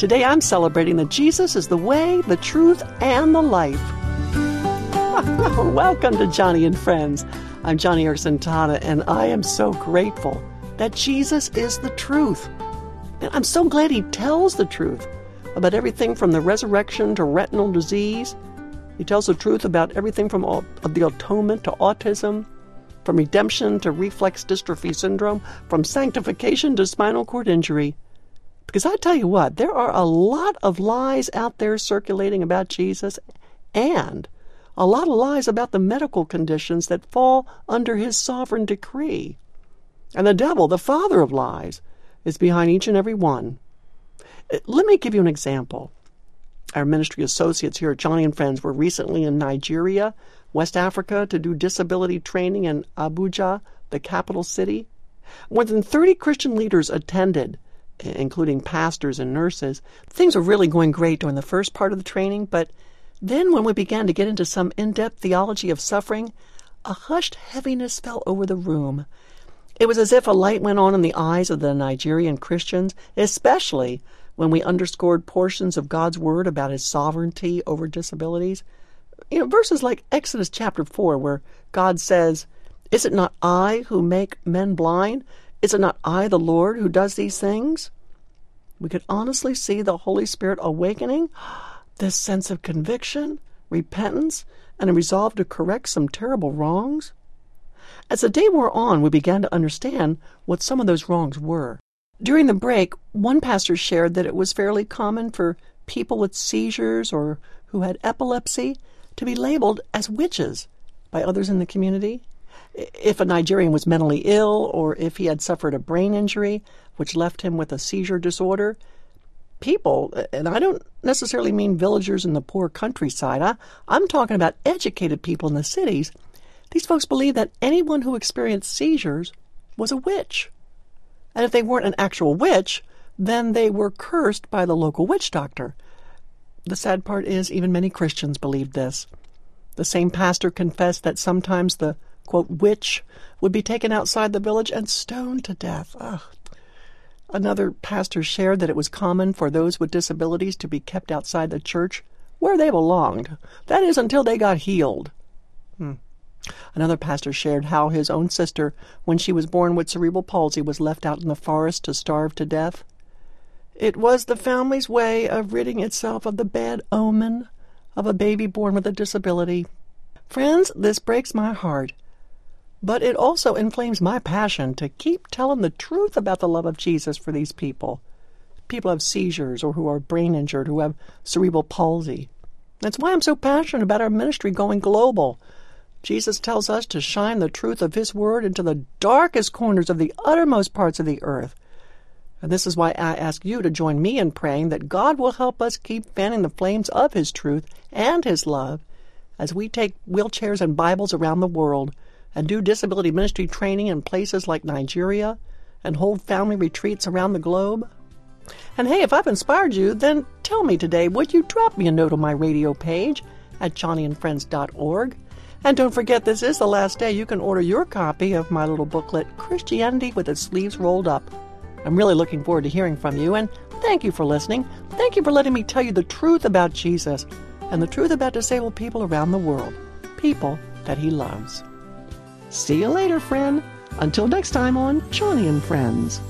Today I'm celebrating that Jesus is the way, the truth, and the life. Welcome to Joni and Friends. I'm Joni Eareckson Tada, and I am so grateful that Jesus is the truth. And I'm so glad he tells the truth about everything from the resurrection to retinal disease. He tells the truth about everything from all, the atonement to autism, from redemption to reflex dystrophy syndrome, from sanctification to spinal cord injury. Because I tell you what, there are a lot of lies out there circulating about Jesus and a lot of lies about the medical conditions that fall under his sovereign decree. And the devil, the father of lies, is behind each and every one. Uh, let me give you an example. Our ministry associates here at Joni and Friends were recently in Nigeria, West Africa, to do disability training in Abuja, the capital city. More than 30 Christian leaders attended, including pastors and nurses. Things were really going great during the first part of the training, but then when we began to get into some in depth theology of suffering, a hushed heaviness fell over the room. It was as if a light went on in the eyes of the Nigerian Christians, especially when we underscored portions of God's word about his sovereignty over disabilities. You know, verses like Exodus chapter 4, where God says, Is it not I who make men blind? Is it not I, the Lord, who does these things? We could honestly see the Holy Spirit awakening this sense of conviction, repentance, and a resolve to correct some terrible wrongs. As the day wore on, we began to understand what some of those wrongs were. During the break, one pastor shared that it was fairly common for people with seizures or who had epilepsy to be labeled as witches by others in the community. If a Nigerian was mentally ill or if he had suffered a brain injury which left him with a seizure disorder, people, and I don't necessarily mean villagers in the poor countryside, I, I'm talking about educated people in the cities, these folks believed that anyone who experienced seizures was a witch. And if they weren't an actual witch, then they were cursed by the local witch doctor. The sad part is, even many Christians believed this. The same pastor confessed that sometimes the, quote, witch would be taken outside the village and stoned to death. Ugh. Another pastor shared that it was common for those with disabilities to be kept outside the church where they belonged. That is, until they got healed. Hmm. Another pastor shared how his own sister, when she was born with cerebral palsy, was left out in the forest to starve to death. It was the family's way of ridding itself of the bad omen of a baby born with a disability. Friends, this breaks my heart, but it also inflames my passion to keep telling the truth about the love of Jesus for these people. People have seizures or who are brain injured, who have cerebral palsy. That's why I'm so passionate about our ministry going global Jesus tells us to shine the truth of His Word into the darkest corners of the uttermost parts of the earth. And this is why I ask you to join me in praying that God will help us keep fanning the flames of His truth and His love as we take wheelchairs and Bibles around the world and do disability ministry training in places like Nigeria and hold family retreats around the globe. And hey, if I've inspired you, then tell me today, would you drop me a note on my radio page at joniandfriends.org? And don't forget, this is the last day you can order your copy of my little booklet, Christianity with its Sleeves Rolled Up. I'm really looking forward to hearing from you, and thank you for listening. Thank you for letting me tell you the truth about Jesus and the truth about disabled people around the world, people that he loves. See you later, friend. Until next time on Joni and Friends.